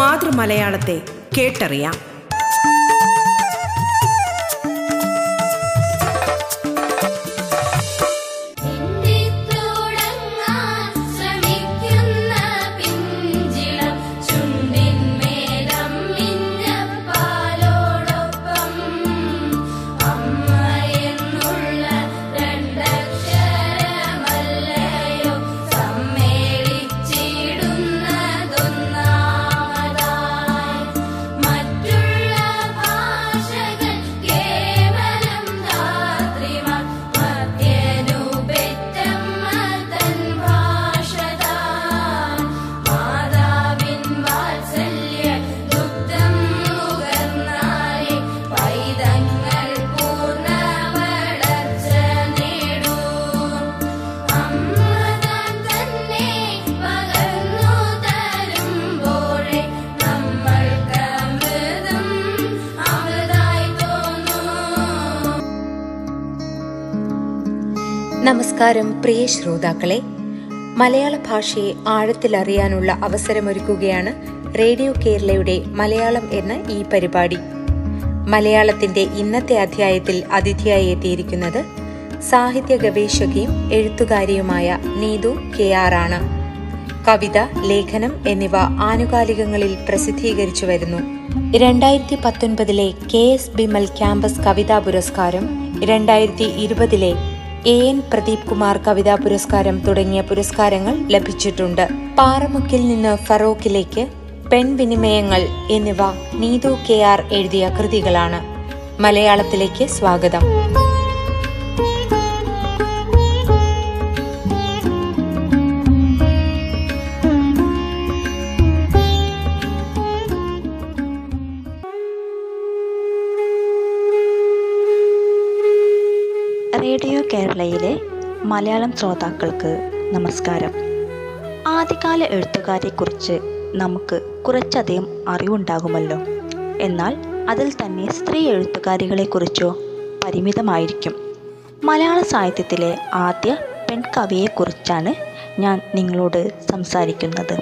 മാതൃമലയാളത്തെ കേട്ടറിയാം. നമസ്കാരം പ്രിയ ശ്രോതാക്കളെ. മലയാള ഭാഷയെ ആഴത്തിലറിയാനുള്ള അവസരമൊരുക്കുകയാണ് റേഡിയോ കേരളയുടെ മലയാളം എന്ന ഈ പരിപാടി. മലയാളത്തിന്റെ ഇന്നത്തെ അധ്യായത്തിൽ അതിഥിയായി എത്തിയിരിക്കുന്നത് സാഹിത്യ ഗവേഷകയും എഴുത്തുകാരിയുമായ നീതു കെ ആർ ആണ്. കവിത ലേഖനം എന്നിവ ആനുകാലികങ്ങളിൽ പ്രസിദ്ധീകരിച്ചു വരുന്നു. രണ്ടായിരത്തി പത്തൊൻപതിലെ കെ എസ് ബിമൽ ക്യാമ്പസ് കവിതാ പുരസ്കാരം രണ്ടായിരത്തി ഇരുപതിലെ എ എൻ പ്രദീപ് കുമാർ കവിതാ പുരസ്കാരം തുടങ്ങിയ പുരസ്കാരങ്ങൾ ലഭിച്ചിട്ടുണ്ട്. പാറമുക്കിൽ നിന്ന് ഫറോക്കിലേക്ക് പെൺവിനിമയങ്ങൾ എന്നിവ നീതു കെ ആർ എഴുതിയ കൃതികളാണ്. മലയാളത്തിലേക്ക് സ്വാഗതം. മലയാളം ശ്രോതാക്കൾക്ക് നമസ്കാരം. ആദ്യകാല എഴുത്തുകാരെക്കുറിച്ച് നമുക്ക് കുറച്ചധികം അറിവുണ്ടാകുമല്ലോ. എന്നാൽ അതിൽ തന്നെ സ്ത്രീ എഴുത്തുകാരികളെക്കുറിച്ചോ പരിമിതമായിരിക്കും. മലയാള സാഹിത്യത്തിലെ ആദ്യ പെൺകവിയെക്കുറിച്ചാണ് ഞാൻ നിങ്ങളോട് സംസാരിക്കുന്നത്.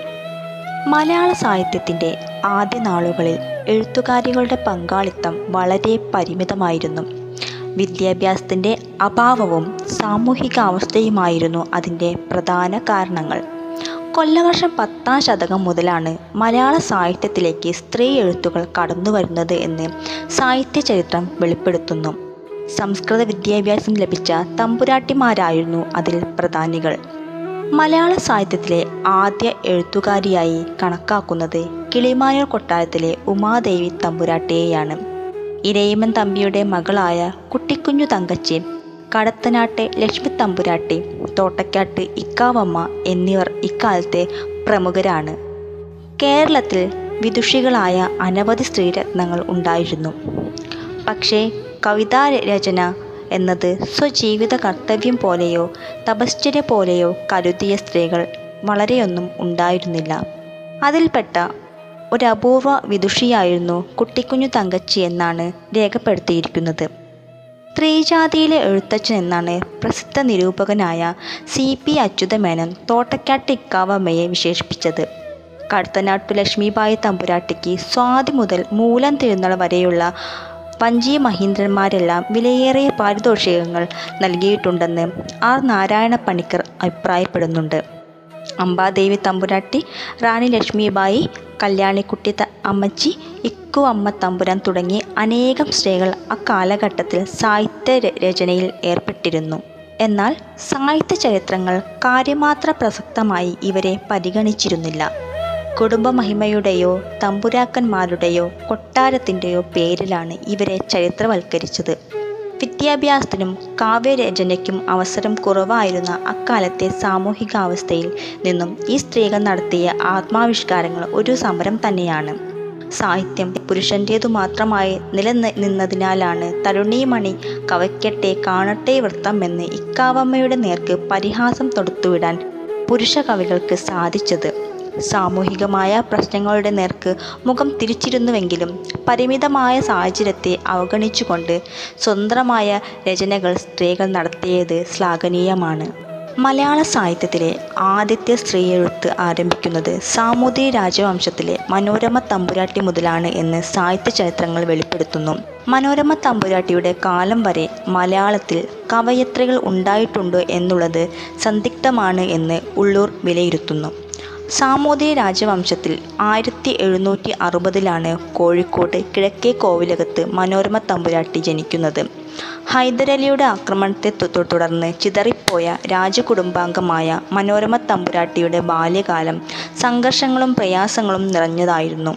മലയാള സാഹിത്യത്തിന്റെ ആദ്യ നാളുകളിൽ എഴുത്തുകാരികളുടെ പങ്കാളിത്തം വളരെ പരിമിതമായിരുന്നു. വിദ്യാഭ്യാസത്തിന്റെ അഭാവവും സാമൂഹിക അവസ്ഥയുമായിരുന്നു അതിന്റെ പ്രധാന കാരണങ്ങൾ. കൊല്ലവർഷം പത്താം ശതകം മുതലാണ് മലയാള സാഹിത്യത്തിലേക്ക് സ്ത്രീ എഴുത്തുകൾ കടന്നു വരുന്നത് എന്ന് സാഹിത്യ ചരിത്രം വെളിപ്പെടുത്തുന്നു. സംസ്കൃത വിദ്യാഭ്യാസം ലഭിച്ച തമ്പുരാട്ടിമാരായിരുന്നു അതിൽ പ്രധാനികൾ. മലയാള സാഹിത്യത്തിലെ ആദ്യ എഴുത്തുകാരിയായി കണക്കാക്കുന്നത് കിളിമാനൂർ കൊട്ടാരത്തിലെ ഉമാദേവി തമ്പുരാട്ടിയെയാണ്. ഇരയിമൻ തമ്പിയുടെ മകളായ കുട്ടിക്കുഞ്ഞു തങ്കച്ചി കടത്തനാട്ടെ ലക്ഷ്മി തമ്പുരാട്ടി തോട്ടക്കാട്ട് ഇക്കാവമ്മ എന്നിവർ ഇക്കാലത്തെ പ്രമുഖരാണ്. കേരളത്തിൽ വിദുഷികളായ അനവധി സ്ത്രീരത്നങ്ങൾ ഉണ്ടായിരുന്നു. പക്ഷേ കവിതാ രചന എന്നത് സ്വജീവിത കർത്തവ്യം പോലെയോ തപശ്ചര്യ പോലെയോ കരുതിയ സ്ത്രീകൾ വളരെയൊന്നും ഉണ്ടായിരുന്നില്ല. അതിൽപ്പെട്ട ഒരു വിദുഷിയായിരുന്നു കുട്ടിക്കുഞ്ഞു തങ്കച്ചി എന്നാണ് രേഖപ്പെടുത്തിയിരിക്കുന്നത്. സ്ത്രീജാതിയിലെ എഴുത്തച്ഛൻ എന്നാണ് പ്രസിദ്ധ നിരൂപകനായ സി പി അച്യുതമേനൻ തോട്ടക്കാട്ട് ഇക്കാവമ്മയെ വിശേഷിപ്പിച്ചത്. കടത്തനാട്ടു ലക്ഷ്മിബായി തമ്പുരാട്ടിക്ക് സ്വാതി മുതൽ മൂലം തിരുനാൾ വരെയുള്ള വഞ്ചി മഹീന്ദ്രന്മാരെല്ലാം വിലയേറിയ പാരിതോഷികങ്ങൾ നൽകിയിട്ടുണ്ടെന്ന് ആർ നാരായണ പണിക്കർ അഭിപ്രായപ്പെടുന്നുണ്ട്. അംബാദേവി തമ്പുരാട്ടി റാണി ലക്ഷ്മിബായി കല്യാണിക്കുട്ടി അമ്മച്ചി ഇക്കു അമ്മ തമ്പുരാൻ തുടങ്ങി അനേകം സ്ത്രീകൾ അക്കാലഘട്ടത്തിൽ സാഹിത്യ രചനയിൽ ഏർപ്പെട്ടിരുന്നു. എന്നാൽ സാഹിത്യ ചരിത്രങ്ങൾ കാര്യമാത്ര പ്രസക്തമായി ഇവരെ പരിഗണിച്ചിരുന്നില്ല. കുടുംബമഹിമയുടെയോ തമ്പുരാക്കന്മാരുടെയോ കൊട്ടാരത്തിന്റെയോ പേരിലാണ് ഇവരെ ചരിത്രവൽക്കരിച്ചത്. വിദ്യാഭ്യാസത്തിനും കാവ്യരചനയ്ക്കും അവസരം കുറവായിരുന്ന അക്കാലത്തെ സാമൂഹികാവസ്ഥയിൽ നിന്നും ഈ സ്ത്രീകൾ നടത്തിയ ആത്മാവിഷ്കാരങ്ങൾ ഒരു സമരം തന്നെയാണ്. സാഹിത്യം പുരുഷന്റേതു മാത്രമായി നിലനിന്നതിനാലാണ് തരുണീമണി കവയ്ക്കട്ടെ കാണട്ടെ വൃത്തം എന്ന് ഇക്കാവമ്മയുടെ നേർക്ക് പരിഹാസം തൊടുത്തുവിടാൻ പുരുഷ കവികൾക്ക് സാധിച്ചത്. സാമൂഹികമായ പ്രശ്നങ്ങളുടെ നേർക്ക് മുഖം തിരിച്ചിരുന്നുവെങ്കിലും പരിമിതമായ സാഹചര്യത്തെ അവഗണിച്ചുകൊണ്ട് സ്വതന്ത്രമായ രചനകൾ സ്ത്രീകൾ നടത്തിയത് ശ്ലാഘനീയമാണ്. മലയാള സാഹിത്യത്തിലെ ആദ്യത്തെ സ്ത്രീ എഴുത്ത് ആരംഭിക്കുന്നത് സാമൂതിരി രാജവംശത്തിലെ മനോരമ തമ്പുരാട്ടി മുതലാണ് എന്ന് സാഹിത്യ ചരിത്രങ്ങൾ വെളിപ്പെടുത്തുന്നു. മനോരമ തമ്പുരാട്ടിയുടെ കാലം വരെ മലയാളത്തിൽ കവയത്രികൾ ഉണ്ടായിട്ടുണ്ടോ എന്നുള്ളത് സന്ദിഗ്ധമാണ് എന്ന് ഉള്ളൂർ വിലയിരുത്തുന്നു. സാമൂതിരി രാജവംശത്തിൽ ആയിരത്തി എഴുന്നൂറ്റി അറുപതിലാണ് കോഴിക്കോട് കിഴക്കേ കോവിലകത്ത് മനോരമ തമ്പുരാട്ടി ജനിക്കുന്നത്. ഹൈദരലിയുടെ ആക്രമണത്തെ തുടർന്ന് ചിതറിപ്പോയ രാജകുടുംബാംഗമായ മനോരമ തമ്പുരാട്ടിയുടെ ബാല്യകാലം സംഘർഷങ്ങളും പ്രയാസങ്ങളും നിറഞ്ഞതായിരുന്നു.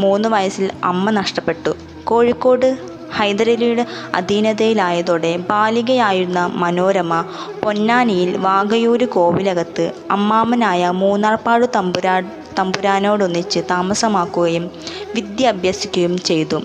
മൂന്ന് വയസ്സിൽ അമ്മ നഷ്ടപ്പെട്ടു. കോഴിക്കോട് ഹൈദരലിയുടെ അധീനതയിലായതോടെ ബാലികയായിരുന്ന മനോരമ പൊന്നാനിയിൽ വാകയൂര് കോവിലകത്ത് അമ്മാമനായ മൂന്നാർപ്പാടു തമ്പുരാ തമ്പുരാനോടൊന്നിച്ച് താമസമാക്കുകയും വിദ്യ അഭ്യസിക്കുകയും ചെയ്തു.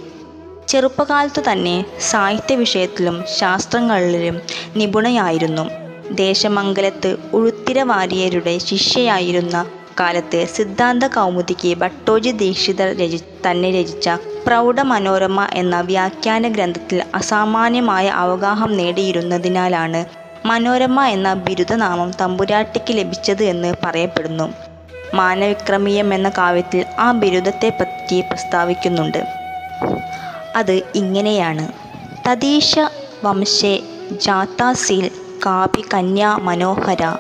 ചെറുപ്പകാലത്തു തന്നെ സാഹിത്യ വിഷയത്തിലും ശാസ്ത്രങ്ങളിലും നിപുണയായിരുന്നു. ദേശമംഗലത്ത് ഉഴുത്തിര വാര്യരുടെ ശിഷ്യയായിരുന്ന കാലത്ത് സിദ്ധാന്ത കൗമുദിക്ക് ഭട്ടോജി ദീക്ഷിതർ രചി തന്നെ രചിച്ച പ്രൗഢ മനോരമ എന്ന വ്യാഖ്യാന ഗ്രന്ഥത്തിൽ അസാമാന്യമായ അവഗാഹം നേടിയിരുന്നതിനാലാണ് മനോരമ എന്ന ബിരുദനാമം തമ്പുരാട്ടിക്ക് ലഭിച്ചത് എന്ന് പറയപ്പെടുന്നു. മാനവിക്രമീയം എന്ന കാവ്യത്തിൽ ആ ബിരുദത്തെപ്പറ്റി പ്രസ്താവിക്കുന്നുണ്ട്. അത് ഇങ്ങനെയാണ്. തദീശ വംശേ ജാതാസീൽ കാപി കന്യാ മനോഹര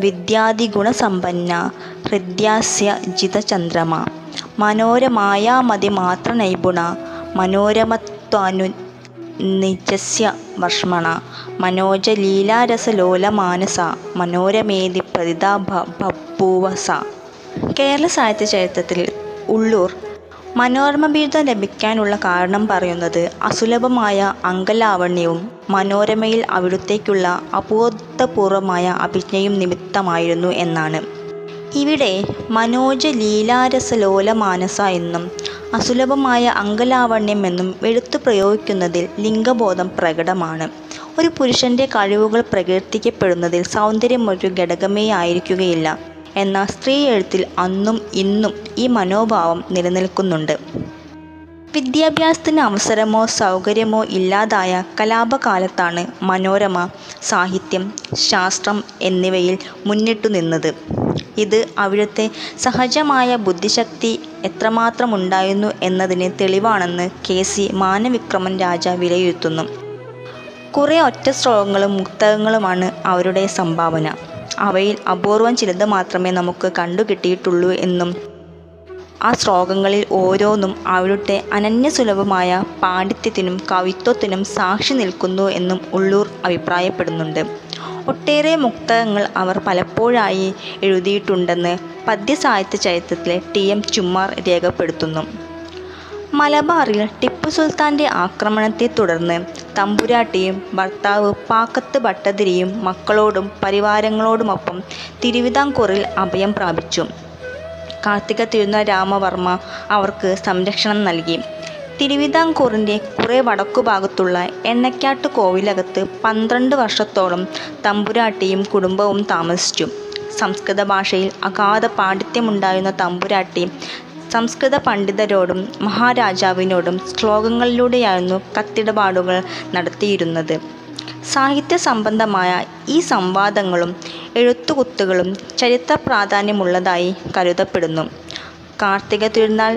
വിദ്യാദിഗുണസമ്പന്ന ഹൃദ്യാസ്യ ജിതചന്ദ്രമ. മനോരമായാമതി മനോരമത്വാനു നിജസ്യ വർഷ്മണ. മനോജലീലാരസലോലമാനസ മനോരമേതി പ്രതിതാ ബഭൂവസ കേരള സാഹിത്യ ചരിത്രത്തിൽ ഉള്ളൂർ മനോരമ ബിരുദം ലഭിക്കാനുള്ള കാരണം പറയുന്നത് അസുലഭമായ അംഗലാവണ്യവും മനോരമയിൽ അവിടുത്തേക്കുള്ള അബോധപൂർവമായ അഭിജ്ഞയും നിമിത്തമായിരുന്നു എന്നാണ്. ഇവിടെ മനോജ ലീലാരസലോലമാനസ എന്നും അസുലഭമായ അംഗലാവണ്യം എന്നും എടുത്തു പ്രയോഗിക്കുന്നതിൽ ലിംഗബോധം പ്രകടമാണ്. ഒരു പുരുഷന്റെ കഴിവുകൾ പ്രകീർത്തിക്കപ്പെടുന്നതിൽ സൗന്ദര്യം ഒരു ഘടകമേ ആയിരിക്കുകയില്ല. എന്നാൽ സ്ത്രീ എഴുത്തിൽ അന്നും ഇന്നും ഈ മനോഭാവം നിലനിൽക്കുന്നുണ്ട്. വിദ്യാഭ്യാസത്തിന് അവസരമോ സൗകര്യമോ ഇല്ലാതായ കലാപകാലത്താണ് മനോരമ സാഹിത്യം ശാസ്ത്രം എന്നിവയിൽ മുന്നിട്ടു നിന്നത്. ഇത് അവിടുത്തെ സഹജമായ ബുദ്ധിശക്തി എത്രമാത്രം ഉണ്ടായിരുന്നു എന്നതിന് തെളിവാണെന്ന് കെ സി മാനവിക്രമൻ രാജ വിലയിരുത്തുന്നു. കുറേ ഒറ്റ ശ്ലോകങ്ങളും മുക്തകങ്ങളുമാണ് അവരുടെ സംഭാവന. അവയിൽ അപൂർവം ചിലത് മാത്രമേ നമുക്ക് കണ്ടുകിട്ടിയിട്ടുള്ളൂ എന്നും. ആ ശ്ലോകങ്ങളിൽ ഓരോന്നും അവരുടെ അനന്യസുലഭമായ പാണ്ഡിത്യത്തിനും കവിത്വത്തിനും സാക്ഷി നിൽക്കുന്നു എന്നും ഉള്ളൂർ അഭിപ്രായപ്പെടുന്നുണ്ട്. ഒട്ടേറെ മുക്തകങ്ങൾ അവർ പലപ്പോഴായി എഴുതിയിട്ടുണ്ടെന്ന് പദ്യസാഹിത്യ ചരിത്രത്തിലെ ടി എം ചുമ്മാർ രേഖപ്പെടുത്തുന്നു. മലബാറിൽ ടിപ്പു സുൽത്താന്റെ ആക്രമണത്തെ തുടർന്ന് തമ്പുരാട്ടിയും ഭർത്താവ് പാക്കത്ത് ഭട്ടതിരിയും മക്കളോടും പരിവാരങ്ങളോടുമൊപ്പം തിരുവിതാംകൂറിൽ അഭയം പ്രാപിച്ചു. കാർത്തിക തിരുന്ന രാമവർമ്മ അവർക്ക് സംരക്ഷണം നൽകി. തിരുവിതാംകൂറിന്റെ കുറേ വടക്കുഭാഗത്തുള്ള എണ്ണക്കാട്ട് കോവിലകത്ത് പന്ത്രണ്ട് വർഷത്തോളം തമ്പുരാട്ടിയും കുടുംബവും താമസിച്ചു. സംസ്കൃത ഭാഷയിൽ അഗാധ പാണ്ഡിത്യമുണ്ടായിരുന്ന തമ്പുരാട്ടി സംസ്കൃത പണ്ഡിതരോടും മഹാരാജാവിനോടും ശ്ലോകങ്ങളിലൂടെയായിരുന്നു കത്തിടപാടുകൾ നടത്തിയിരുന്നത്. സാഹിത്യ സംബന്ധമായ ഈ സംവാദങ്ങളും എഴുത്തുകുത്തുകളും ചരിത്ര പ്രാധാന്യമുള്ളതായി കരുതപ്പെടുന്നു. കാർത്തിക തിരുനാൾ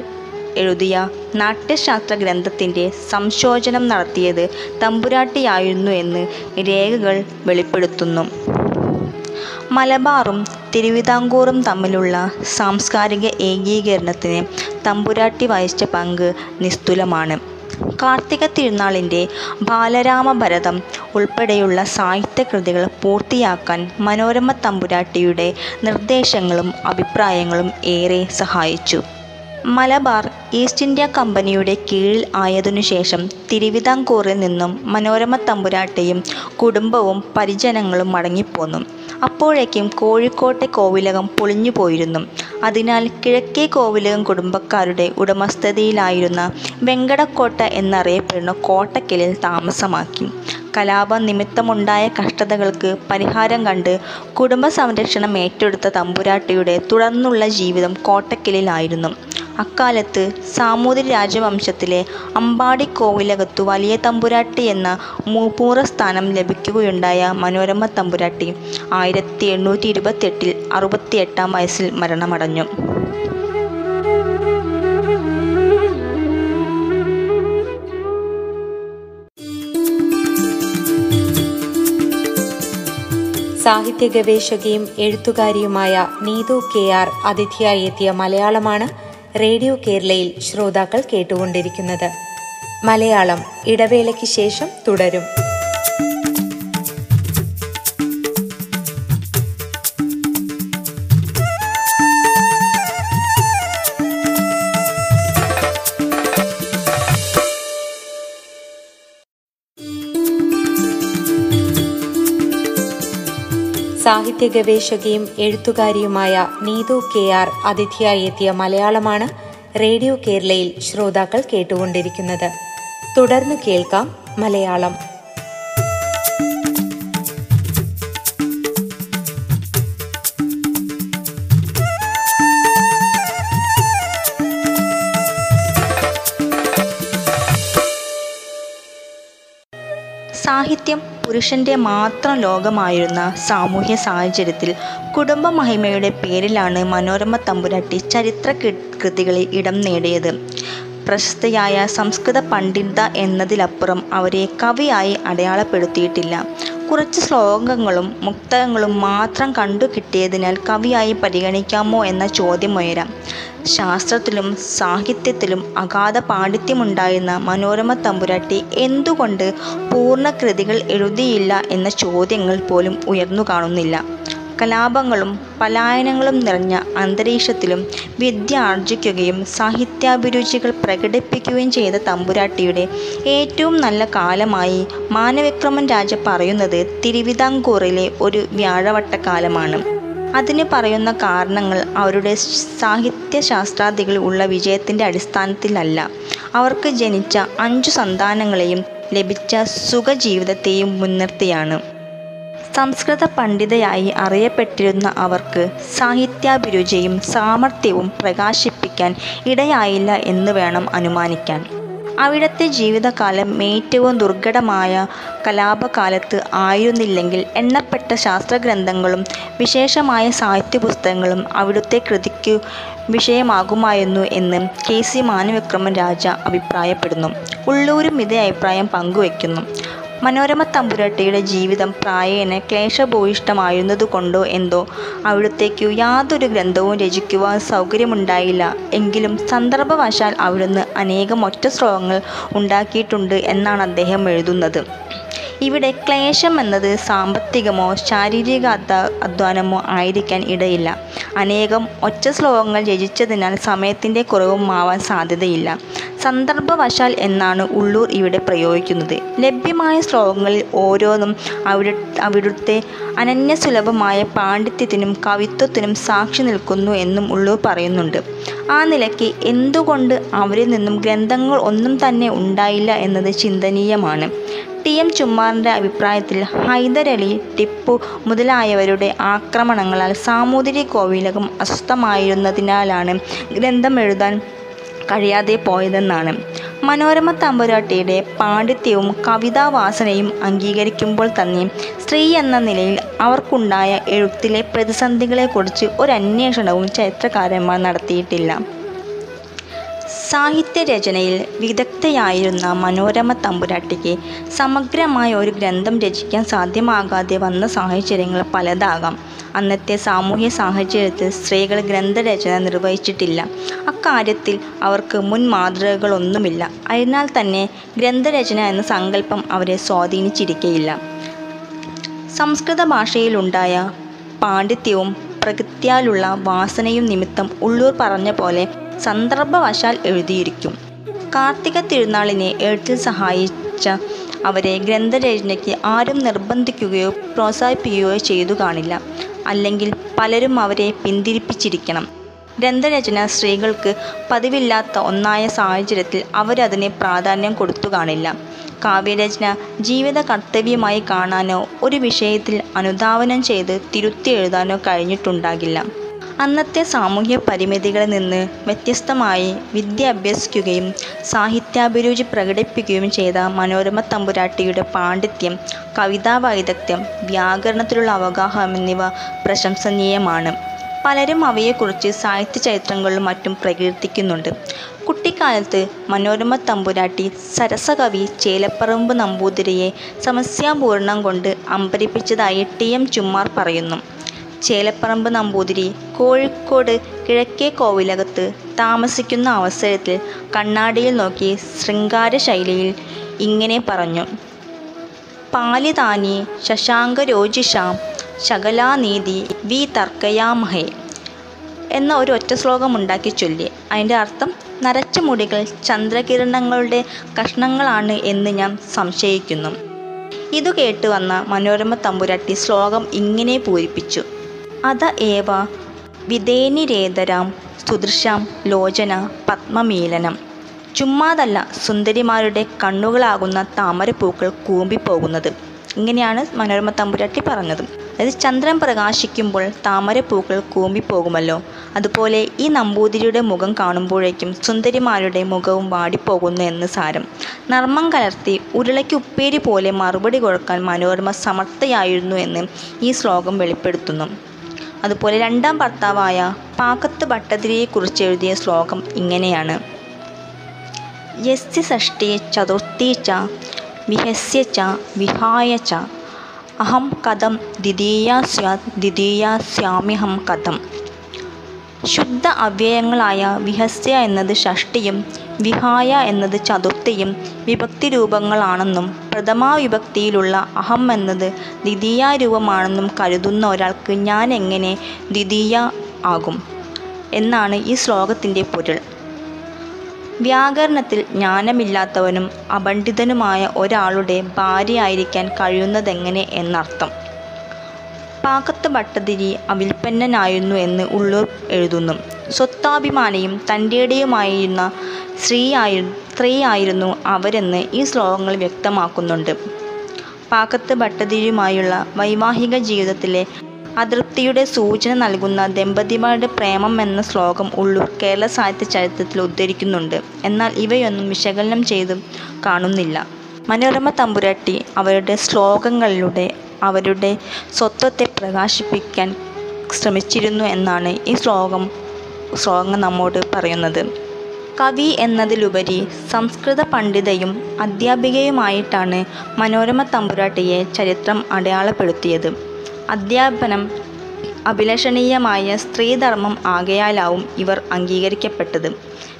എഴുതിയ നാട്യശാസ്ത്ര ഗ്രന്ഥത്തിന്റെ സംശോചനം നടത്തിയത് തമ്പുരാട്ടിയായിരുന്നു എന്ന് രേഖകൾ വെളിപ്പെടുത്തുന്നു. മലബാറും തിരുവിതാംകൂറും തമ്മിലുള്ള സാംസ്കാരിക ഏകീകരണത്തിന് തമ്പുരാട്ടി വഹിച്ച പങ്ക് നിസ്തുലമാണ്. കാർത്തിക തിരുനാളിന്റെ ബാലരാമഭരതം ഉൾപ്പെടെയുള്ള സാഹിത്യകൃതികൾ പൂർത്തിയാക്കാൻ മനോരമ തമ്പുരാട്ടിയുടെ നിർദ്ദേശങ്ങളും അഭിപ്രായങ്ങളും ഏറെ സഹായിച്ചു. മലബാർ ഈസ്റ്റ് ഇന്ത്യ കമ്പനിയുടെ കീഴിൽ ആയതിനുശേഷം തിരുവിതാംകൂറിൽ നിന്നും മനോരമ തമ്പുരാട്ടിയും കുടുംബവും പരിജനങ്ങളും മടങ്ങിപ്പോന്നു. അപ്പോഴേക്കും കോഴിക്കോട്ടെ കോവിലകം പൊളിഞ്ഞു പോയിരുന്നു. അതിനാൽ കിഴക്കേ കോവിലകം കുടുംബക്കാരുടെ ഉടമസ്ഥതയിലായിരുന്ന വെങ്കടക്കോട്ട എന്നറിയപ്പെടുന്ന കോട്ടക്കലിൽ താമസമാക്കി. കലാപ നിമിത്തമുണ്ടായ കഷ്ടതകൾക്ക് പരിഹാരം കണ്ട് കുടുംബ സംരക്ഷണം ഏറ്റെടുത്ത തമ്പുരാട്ടിയുടെ തുടർന്നുള്ള ജീവിതം കോട്ടക്കലിലായിരുന്നു. അക്കാലത്ത് സാമൂതിരി രാജവംശത്തിലെ അമ്പാടി കോവിലകത്തു വലിയ തമ്പുരാട്ടി എന്ന മൂപ്പൂറ സ്ഥാനം ലഭിക്കുകയുണ്ടായ മനോരമ തമ്പുരാട്ടി ആയിരത്തി എണ്ണൂറ്റി ഇരുപത്തെട്ടിൽ അറുപത്തിയെട്ടാം വയസ്സിൽ മരണമടഞ്ഞു. സാഹിത്യ ഗവേഷകയും എഴുത്തുകാരിയുമായ നീതു കെ ആർ അതിഥിയായി എത്തിയ മലയാളമാണ് റേഡിയോ കേരളയിൽ ശ്രോതാക്കൾ കേട്ടുകൊണ്ടിരിക്കുന്നത്. മലയാളം ഇടവേളയ്ക്ക് ശേഷം തുടരും. സാഹിത്യ ഗവേഷകയും എഴുത്തുകാരിയുമായ നീതു കെ ആർ അതിഥിയായി എത്തിയ മലയാളമാണ് റേഡിയോ കേരളയിൽ ശ്രോതാക്കൾ കേട്ടുകൊണ്ടിരിക്കുന്നത്. തുടർന്ന് കേൾക്കാം മലയാളം. സാഹിത്യം പുരുഷന്റെ മാത്രം ലോകമായിരുന്ന സാമൂഹ്യ സാഹചര്യത്തിൽ കുടുംബമഹിമയുടെ പേരിലാണ് മനോരമ തമ്പുരാട്ടി ചരിത്ര കൃതികളിൽ ഇടം നേടിയത്. പ്രശസ്തയായ സംസ്കൃത പണ്ഡിത എന്നതിലപ്പുറം അവരെ കവിയായി അടയാളപ്പെടുത്തിയിട്ടില്ല. കുറച്ച് ശ്ലോകങ്ങളും മുക്തകങ്ങളും മാത്രം കണ്ടു കിട്ടിയതിനാൽ കവിയായി പരിഗണിക്കാമോ എന്ന ചോദ്യമുയരാം ശാസ്ത്രത്തിലും സാഹിത്യത്തിലും അഗാധ പാണ്ഡിത്യമുണ്ടായിരുന്ന മനോരമ തമ്പുരാട്ടി എന്തുകൊണ്ട് പൂർണ കൃതികൾ എഴുതിയില്ല എന്ന ചോദ്യങ്ങൾ പോലും ഉയർന്നു കാണുന്നില്ല. കലാപങ്ങളും പലായനങ്ങളും നിറഞ്ഞ അന്തരീക്ഷത്തിലും വിദ്യ ആർജിക്കുകയും സാഹിത്യാഭിരുചികൾ പ്രകടിപ്പിക്കുകയും ചെയ്ത തമ്പുരാട്ടിയുടെ ഏറ്റവും നല്ല കാലമായി മാനവിക്രമൻ രാജ പറയുന്നത് തിരുവിതാംകൂറിലെ ഒരു വ്യാഴവട്ടക്കാലമാണ്. അതിന് പറയുന്ന കാരണങ്ങൾ അവരുടെ സാഹിത്യ സാഹിത്യശാസ്ത്രാദികളിൽ ഉള്ള വിജയത്തിന്റെ അടിസ്ഥാനത്തിലല്ല. അവർക്ക് ജനിച്ച അഞ്ചു സന്താനങ്ങളെയും ലഭിച്ച സുഖജീവിതത്തെയും മുൻനിർത്തിയാണ്. സംസ്കൃത പണ്ഡിതയായി അറിയപ്പെട്ടിരുന്ന അവർക്ക് സാഹിത്യാഭിരുചിയും സാമർഥ്യവും പ്രകാശിപ്പിക്കാൻ ഇടയായില്ല എന്ന് വേണം അനുമാനിക്കാൻ. അവിടുത്തെ ജീവിതകാലം ഏറ്റവും ദുർഘടമായ കലാപകാലത്ത് ആയിരുന്നില്ലെങ്കിൽ എണ്ണപ്പെട്ട ശാസ്ത്രഗ്രന്ഥങ്ങളും വിശേഷമായ സാഹിത്യ പുസ്തകങ്ങളും അവിടുത്തെ കൃതിക്കു വിഷയമാകുമായിരുന്നു എന്ന് കെ സി മാനവിക്രമൻ രാജ അഭിപ്രായപ്പെടുന്നു. ഉള്ളൂരും ഇതേ അഭിപ്രായം പങ്കുവയ്ക്കുന്നു മനോരമ തമ്പുരാട്ടിയുടെ ജീവിതം പ്രായേണ ക്ലേശഭൂയിഷ്ടമായിരുന്നതുകൊണ്ടോ എന്തോ അവിടുത്തേക്കു യാതൊരു ഗ്രന്ഥവും രചിക്കുവാൻ സൗകര്യമുണ്ടായില്ല. എങ്കിലും സന്ദർഭവശാൽ അവിടുന്ന് അനേകം ഒറ്റ ശ്ലോകങ്ങൾ ഉണ്ടാക്കിയിട്ടുണ്ട് എന്നാണ് അദ്ദേഹം എഴുതുന്നത്. ഇവിടെ ക്ലേശം എന്നത് സാമ്പത്തികമോ ശാരീരിക അധ്വാ- അധ്വാനമോ ആയിരിക്കാൻ ഇടയില്ല. അനേകം ഒറ്റ ശ്ലോകങ്ങൾ രചിച്ചതിനാൽ സമയത്തിന്റെ കുറവും ആവാൻ സാധ്യതയില്ല. സന്ദർഭവശാൽ എന്നാണ് ഉള്ളൂർ ഇവിടെ പ്രയോഗിക്കുന്നത്. ലഭ്യമായ ശ്ലോകങ്ങളിൽ ഓരോന്നും അവിടെ അവിടുത്തെ അനന്യസുലഭമായ പാണ്ഡിത്യത്തിനും കവിത്വത്തിനും സാക്ഷി നിൽക്കുന്നു എന്നും ഉള്ളൂർ പറയുന്നുണ്ട്. ആ നിലയ്ക്ക് എന്തുകൊണ്ട് അവരിൽ നിന്നും ഗ്രന്ഥങ്ങൾ ഒന്നും തന്നെ ഉണ്ടായില്ല എന്നത് ചിന്തനീയമാണ്. ടി. എം. ചുമ്മാറിന്റെ അഭിപ്രായത്തിൽ ഹൈദരലി ടിപ്പു മുതലായവരുടെ ആക്രമണങ്ങളാൽ സാമൂതിരി കോവിലകം അസ്വസ്ഥമായിരുന്നതിനാലാണ് ഗ്രന്ഥം എഴുതാൻ കഴിയാതെ പോയതെന്നാണ്. മനോരമ തമ്പുരാട്ടിയുടെ പാണ്ഡിത്യവും കവിതാവാസനയും അംഗീകരിക്കുമ്പോൾ തന്നെ സ്ത്രീ എന്ന നിലയിൽ അവർക്കുണ്ടായ എഴുത്തിലെ പ്രതിസന്ധികളെക്കുറിച്ച് ഒരു ചരിത്രകാരന്മാർ നടത്തിയിട്ടില്ല. സാഹിത്യരചനയിൽ വിദഗ്ധയായിരുന്ന മനോരമ തമ്പുരാട്ടിക്ക് സമഗ്രമായ ഒരു ഗ്രന്ഥം രചിക്കാൻ സാധ്യമാകാതെ വന്ന സാഹചര്യങ്ങൾ പലതാകാം. അന്നത്തെ സാമൂഹ്യ സാഹചര്യത്തിൽ സ്ത്രീകൾ ഗ്രന്ഥരചന നിർവഹിച്ചിട്ടില്ല. അക്കാര്യത്തിൽ അവർക്ക് മുൻ മാതൃകകളൊന്നുമില്ല. അതിനാൽ തന്നെ ഗ്രന്ഥരചന എന്ന സങ്കല്പം അവരെ സ്വാധീനിച്ചിരിക്കയില്ല. സംസ്കൃത ഭാഷയിലുണ്ടായ പാണ്ഡിത്യവും പ്രകൃത്യാലുള്ള വാസനയും നിമിത്തം ഉള്ളൂർ പറഞ്ഞ പോലെ സന്ദർഭവശാൽ എഴുതിയിരിക്കും. കാർത്തിക തിരുനാളിനെ എഴുത്തിൽ സഹായിച്ച അവരെ ഗ്രന്ഥരചനയ്ക്ക് ആരും നിർബന്ധിക്കുകയോ പ്രോത്സാഹിപ്പിക്കുകയോ ചെയ്തു കാണില്ല. അല്ലെങ്കിൽ പലരും അവരെ പിന്തിരിപ്പിച്ചിരിക്കണം. ഗ്രന്ഥരചന സ്ത്രീകൾക്ക് പതിവില്ലാത്ത ഒന്നായ സാഹചര്യത്തിൽ അവരതിന് പ്രാധാന്യം കൊടുത്തു കാണില്ല. കാവ്യരചന ജീവിത കർത്തവ്യമായി കാണാനോ ഒരു വിഷയത്തിൽ അനുധാവനം ചെയ്ത് തിരുത്തി എഴുതാനോ കഴിഞ്ഞിട്ടുണ്ടാകില്ല. അന്നത്തെ സാമൂഹ്യ പരിമിതികളിൽ നിന്ന് വ്യത്യസ്തമായി വിദ്യ അഭ്യസിക്കുകയും സാഹിത്യാഭിരുചി പ്രകടിപ്പിക്കുകയും ചെയ്ത മനോരമ തമ്പുരാട്ടിയുടെ പാണ്ഡിത്യം കവിതാ വൈദഗ്ധ്യം വ്യാകരണത്തിലുള്ള അവഗാഹം എന്നിവ പ്രശംസനീയമാണ്. പലരും അവയെക്കുറിച്ച് സാഹിത്യ ചരിത്രങ്ങളിലും മറ്റും പ്രകീർത്തിക്കുന്നുണ്ട്. കുട്ടിക്കാലത്ത് മനോരമ തമ്പുരാട്ടി സരസകവി ചേലപ്പറമ്പ് നമ്പൂതിരിയെ സമസ്യാപൂർണം കൊണ്ട് അമ്പരിപ്പിച്ചതായി ടി എം ചുമ്മാർ പറയുന്നു. ചേലപ്പറമ്പ് നമ്പൂതിരി കോഴിക്കോട് കിഴക്കേ കോവിലകത്ത് താമസിക്കുന്ന അവസരത്തിൽ കണ്ണാടിയിൽ നോക്കി ശൃംഗാര ശൈലിയിൽ ഇങ്ങനെ പറഞ്ഞു. പാലിതാനി ശശാങ്കരോജിഷാം ശകലാനീതി വി തർക്കയാമഹേ എന്ന ഒരു ഒറ്റ ശ്ലോകം ഉണ്ടാക്കി ചൊല്ലി. അതിന്റെ അർത്ഥം നരച്ച മുടികൾ ചന്ദ്രകിരണങ്ങളുടെ കഷ്ണങ്ങളാണ് എന്ന് ഞാൻ സംശയിക്കുന്നു. ഇതു കേട്ട് വന്ന മനോരമ തമ്പുരാട്ടി ശ്ലോകം ഇങ്ങനെ പൂരിപ്പിച്ചു. അത ഏവ വിധേനിരേതരാം സുദൃശാം ലോചന പത്മമീലനം. ചുമ്മാതല്ല സുന്ദരിമാരുടെ കണ്ണുകളാകുന്ന താമരപ്പൂക്കൾ കൂമ്പിപ്പോകുന്നത്. ഇങ്ങനെയാണ് മനോരമ തമ്പുരാട്ടി പറഞ്ഞത്. അതായത് ചന്ദ്രൻ പ്രകാശിക്കുമ്പോൾ താമരപ്പൂക്കൾ കൂമ്പിപ്പോകുമല്ലോ. അതുപോലെ ഈ നമ്പൂതിരിയുടെ മുഖം കാണുമ്പോഴേക്കും സുന്ദരിമാരുടെ മുഖവും വാടിപ്പോകുന്നു എന്ന് സാരം. നർമ്മം കലർത്തി ഉരുളയ്ക്ക് ഉപ്പേരി പോലെ മറുപടി കൊടുക്കാൻ മനോരമ സമർത്ഥയായിരുന്നു എന്ന് ഈ ശ്ലോകം വെളിപ്പെടുത്തുന്നു. അതുപോലെ രണ്ടാം ഭർത്താവായ പാക്കത്ത് ഭട്ടതിരിയെക്കുറിച്ച് എഴുതിയ ശ്ലോകം ഇങ്ങനെയാണ്. യസ്യ ഷഷ്ടി ചതുർത്ഥി ച വിഹസ്യ ച വിഹായ ച. അഹം കഥം ദ്വിതീയ സ്യാ ദ്വിതീയ സ്യാമ്യഹം കഥം. ശുദ്ധ അവ്യയങ്ങളായ വിഹസ്യ എന്നത് ഷഷ്ടിയും വിഹായ എന്നത് ചതുർത്ഥിയും വിഭക്തി രൂപങ്ങളാണെന്നും പ്രഥമാ വിഭക്തിയിലുള്ള അഹം എന്നത് ദ്വിതീയ രൂപമാണെന്നും കരുതുന്ന ഒരാൾക്ക് ഞാൻ എങ്ങനെ ദ്വിതീയ ആകും? എന്നാണ് ഈ ശ്ലോകത്തിന്റെ പൊരുൾ. വ്യാകരണത്തിൽ ജ്ഞാനമില്ലാത്തവനും അപണ്ഡിതനുമായ ഒരാളുടെ ഭാര്യയായിരിക്കാൻ കഴിയുന്നതെങ്ങനെ എന്നർത്ഥം. പാക്കത്ത് ഭട്ടതിരി അവിൽപ്പന്നനായിരുന്നു എന്ന് ഉള്ളൂർ എഴുതുന്നു. സ്വത്താഭിമാനിയും സ്ത്രീ ആയിരുന്നു അവരെന്ന് ഈ ശ്ലോകങ്ങൾ വ്യക്തമാക്കുന്നുണ്ട്. പാക്കത്ത് ഭട്ടതിരിയുമായുള്ള വൈവാഹിക ജീവിതത്തിലെ അതൃപ്തിയുടെ സൂചന നൽകുന്ന ദമ്പതിമാരുടെ പ്രേമം എന്ന ശ്ലോകം ഉള്ളൂർ കേരള സാഹിത്യ ചരിത്രത്തിൽ ഉദ്ധരിക്കുന്നുണ്ട്. എന്നാൽ ഇവയൊന്നും വിശകലനം ചെയ്ത് കാണുന്നില്ല. മനോരമ തമ്പുരാട്ടി അവരുടെ ശ്ലോകങ്ങളിലൂടെ അവരുടെ സ്വത്വത്തെ പ്രകാശിപ്പിക്കാൻ ശ്രമിച്ചിരുന്നു എന്നാണ് ഈ ശ്ലോകം ശ്ലോകം നമ്മോട് പറയുന്നത്. കവി എന്നതിലുപരി സംസ്കൃത പണ്ഡിതയും അധ്യാപികയുമായിട്ടാണ് മനോരമ തമ്പുരാട്ടിയെ ചരിത്രം അടയാളപ്പെടുത്തിയത്. അധ്യാപനം അഭിലഷണീയമായ സ്ത്രീധർമ്മം ആകയാലാവും ഇവർ അംഗീകരിക്കപ്പെട്ടത്.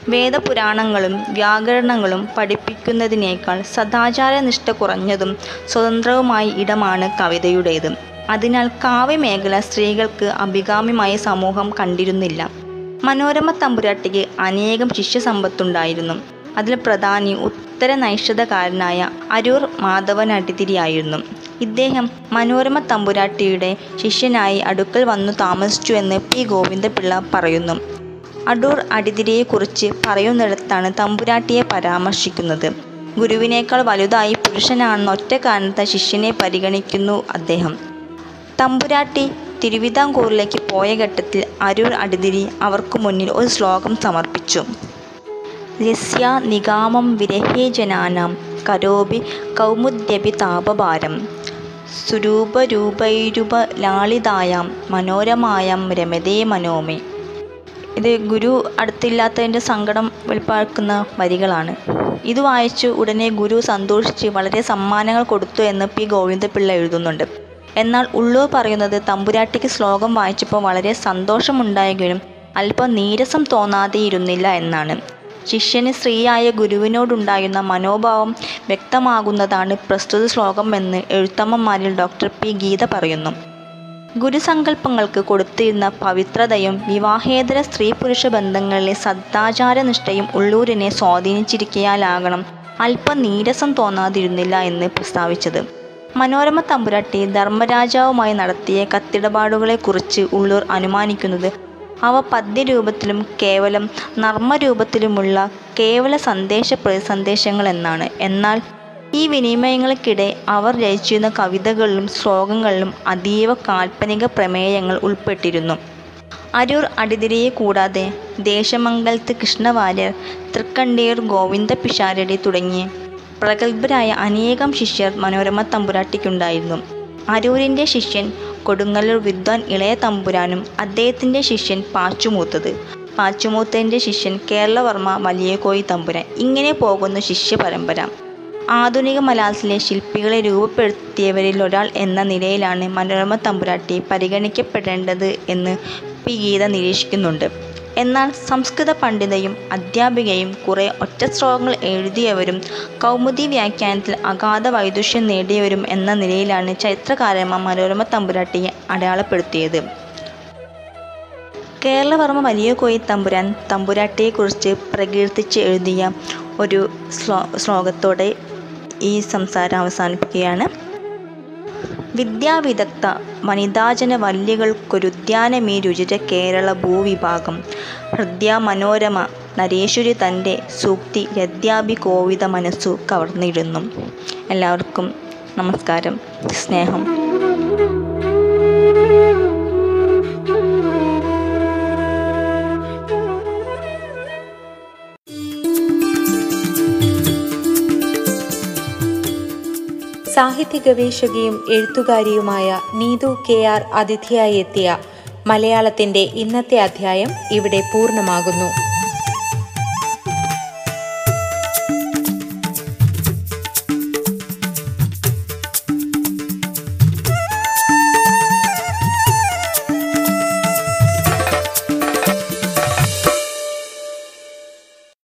വേദപുരാണങ്ങളും വ്യാകരണങ്ങളും പഠിപ്പിക്കുന്നതിനേക്കാൾ സദാചാരനിഷ്ഠ കുറഞ്ഞതും സ്വതന്ത്രവുമായ ഇടമാണ് കവിതയുടേത്. അതിനാൽ കാവ്യമേഖല സ്ത്രീകൾക്ക് അഭികാമ്യമായ സമൂഹം കണ്ടിരുന്നില്ല. മനോരമ തമ്പുരാട്ടിക്ക് അനേകം ശിഷ്യസമ്പത്തുണ്ടായിരുന്നു. അതിൽ പ്രധാനി ഉത്തര നൈഷതകാരനായ അരൂർ മാധവൻ അടിതിരിയായിരുന്നു. ഇദ്ദേഹം മനോരമ തമ്പുരാട്ടിയുടെ ശിഷ്യനായി അടുക്കൽ വന്നു താമസിച്ചു എന്ന് പി. ഗോവിന്ദപിള്ള പറയുന്നു. അടൂർ അടിതിരിയെക്കുറിച്ച് പറയുന്നിടത്താണ് തമ്പുരാട്ടിയെ പരാമർശിക്കുന്നത്. ഗുരുവിനേക്കാൾ വലുതായി പുരുഷനാണെന്ന ഒറ്റ കാരണത്ത ശിഷ്യനെ പരിഗണിക്കുന്നു അദ്ദേഹം. തമ്പുരാട്ടി തിരുവിതാംകൂറിലേക്ക് പോയ ഘട്ടത്തിൽ അരൂർ അടിതിരി അവർക്ക് മുന്നിൽ ഒരു ശ്ലോകം സമർപ്പിച്ചു. യസ്യ നിഗാമം വിരഹേ ജനാനാം കരോപി കൗമുദ്യപി താപഭാരം. സുരൂപരൂപൈരുപലാളിതായാം മനോരമായാം രമതേ മനോമി. ഇത് ഗുരു അടുത്തില്ലാത്തതിന്റെ സങ്കടം വെളിപ്പാക്കുന്ന വരികളാണ്. ഇത് വായിച്ചു ഉടനെ ഗുരു സന്തോഷിച്ച് വളരെ സമ്മാനങ്ങൾ കൊടുത്തു എന്ന് പി ഗോവിന്ദപിള്ള എഴുതുന്നുണ്ട്. എന്നാൽ ഉള്ളൂർ പറയുന്നത് തമ്പുരാട്ടിക്ക് ശ്ലോകം വായിച്ചപ്പോൾ വളരെ സന്തോഷമുണ്ടായെങ്കിലും അല്പം നീരസം തോന്നാതെയിരുന്നില്ല എന്നാണ്. ശിഷ്യന് സ്ത്രീയായ ഗുരുവിനോടുണ്ടായിരുന്ന മനോഭാവം വ്യക്തമാകുന്നതാണ് പ്രസ്തുത ശ്ലോകം എന്ന് എഴുത്തമ്മമാരിൽ ഡോക്ടർ പി ഗീത പറയുന്നു. ഗുരുസങ്കല്പങ്ങൾക്ക് കൊടുത്തിരുന്ന പവിത്രതയും വിവാഹേതര സ്ത്രീ പുരുഷ ബന്ധങ്ങളിലെ സദാചാരനിഷ്ഠയും ഉള്ളൂരിനെ സ്വാധീനിച്ചിരിക്കയാലാകണം അല്പം നീരസം തോന്നാതിരുന്നില്ല എന്ന് പ്രസ്താവിച്ചത്. മനോരമ തമ്പുരാട്ടി ധർമ്മരാജാവുമായി നടത്തിയ കത്തിടപാടുകളെക്കുറിച്ച് ഉള്ളൂർ അനുമാനിക്കുന്നത് അവ പദ്യരൂപത്തിലും കേവലം നർമ്മരൂപത്തിലുമുള്ള കേവല സന്ദേശ എന്നാൽ ഈ വിനിമയങ്ങൾക്കിടെ അവർ രചിച്ചിരുന്ന കവിതകളിലും ശ്ലോകങ്ങളിലും അതീവ കാൽപ്പനിക പ്രമേയങ്ങൾ ഉൾപ്പെട്ടിരുന്നു. അരൂർ അടിതിരിയെ കൂടാതെ ദേശമംഗലത്ത് കൃഷ്ണവാര്യർ തൃക്കണ്ടിയൂർ ഗോവിന്ദ പിഷാരടി തുടങ്ങി പ്രഗത്ഭരായ അനേകം ശിഷ്യർ മനോരമ തമ്പുരാട്ടിക്കുണ്ടായിരുന്നു. അരൂരിന്റെ ശിഷ്യൻ കൊടുങ്ങല്ലൂർ വിദ്വാൻ ഇളയ തമ്പുരാനും അദ്ദേഹത്തിന്റെ ശിഷ്യൻ പാച്ചുമൂത്തത്. പാച്ചുമൂത്തന്റെ ശിഷ്യൻ കേരളവർമ്മ വലിയകോയി തമ്പുരാൻ. ഇങ്ങനെ പോകുന്നു ശിഷ്യ പരമ്പര ആധുനിക മലയാളത്തിലെ ശില്പികളെ രൂപപ്പെടുത്തിയവരിൽ ഒരാൾ എന്ന നിലയിലാണ് മനോരമ തമ്പുരാട്ടി പരിഗണിക്കപ്പെടേണ്ടത് എന്ന് പി. ഗീത നിരീക്ഷിക്കുന്നുണ്ട്. എന്നാൽ സംസ്കൃത പണ്ഡിതയും അധ്യാപികയും കുറേ ഒറ്റശ്ലോകങ്ങൾ എഴുതിയവരും കൗമുദി വ്യാഖ്യാനത്തിൽ അഗാധ വൈദുഷ്യം നേടിയവരും എന്ന നിലയിലാണ് ചരിത്രകാരന്മാർ മനോരമ തമ്പുരാട്ടിയെ അടയാളപ്പെടുത്തിയത്. കേരളവർമ്മ വലിയ കോയി തമ്പുരാൻ തമ്പുരാട്ടിയെക്കുറിച്ച് പ്രകീർത്തിച്ച് എഴുതിയ ഒരു ശ്ലോ ശ്ലോകത്തോടെ ഈ സംസാരം അവസാനിപ്പിക്കുകയാണ്. വിദ്യാവിദഗ്ധ വനിതാജന വല്ലികൾക്കൊരുദ്യാനമീ രുചിര കേരള ഭൂവിഭാഗം. ഹൃദ്യ മനോരമ നരേശ്വരി തന്റെ സൂക്തി രദ്യാഭി കോവിത മനസ്സു കവർന്നിരുന്നു എല്ലാവർക്കും നമസ്കാരം. സ്നേഹം. സാഹിത്യ ഗവേഷകയും എഴുത്തുകാരിയുമായ നീതു കെ ആർ അതിഥിയായി എത്തിയ മലയാളത്തിന്റെ ഇന്നത്തെ അധ്യായം ഇവിടെ പൂർണമാകുന്നു.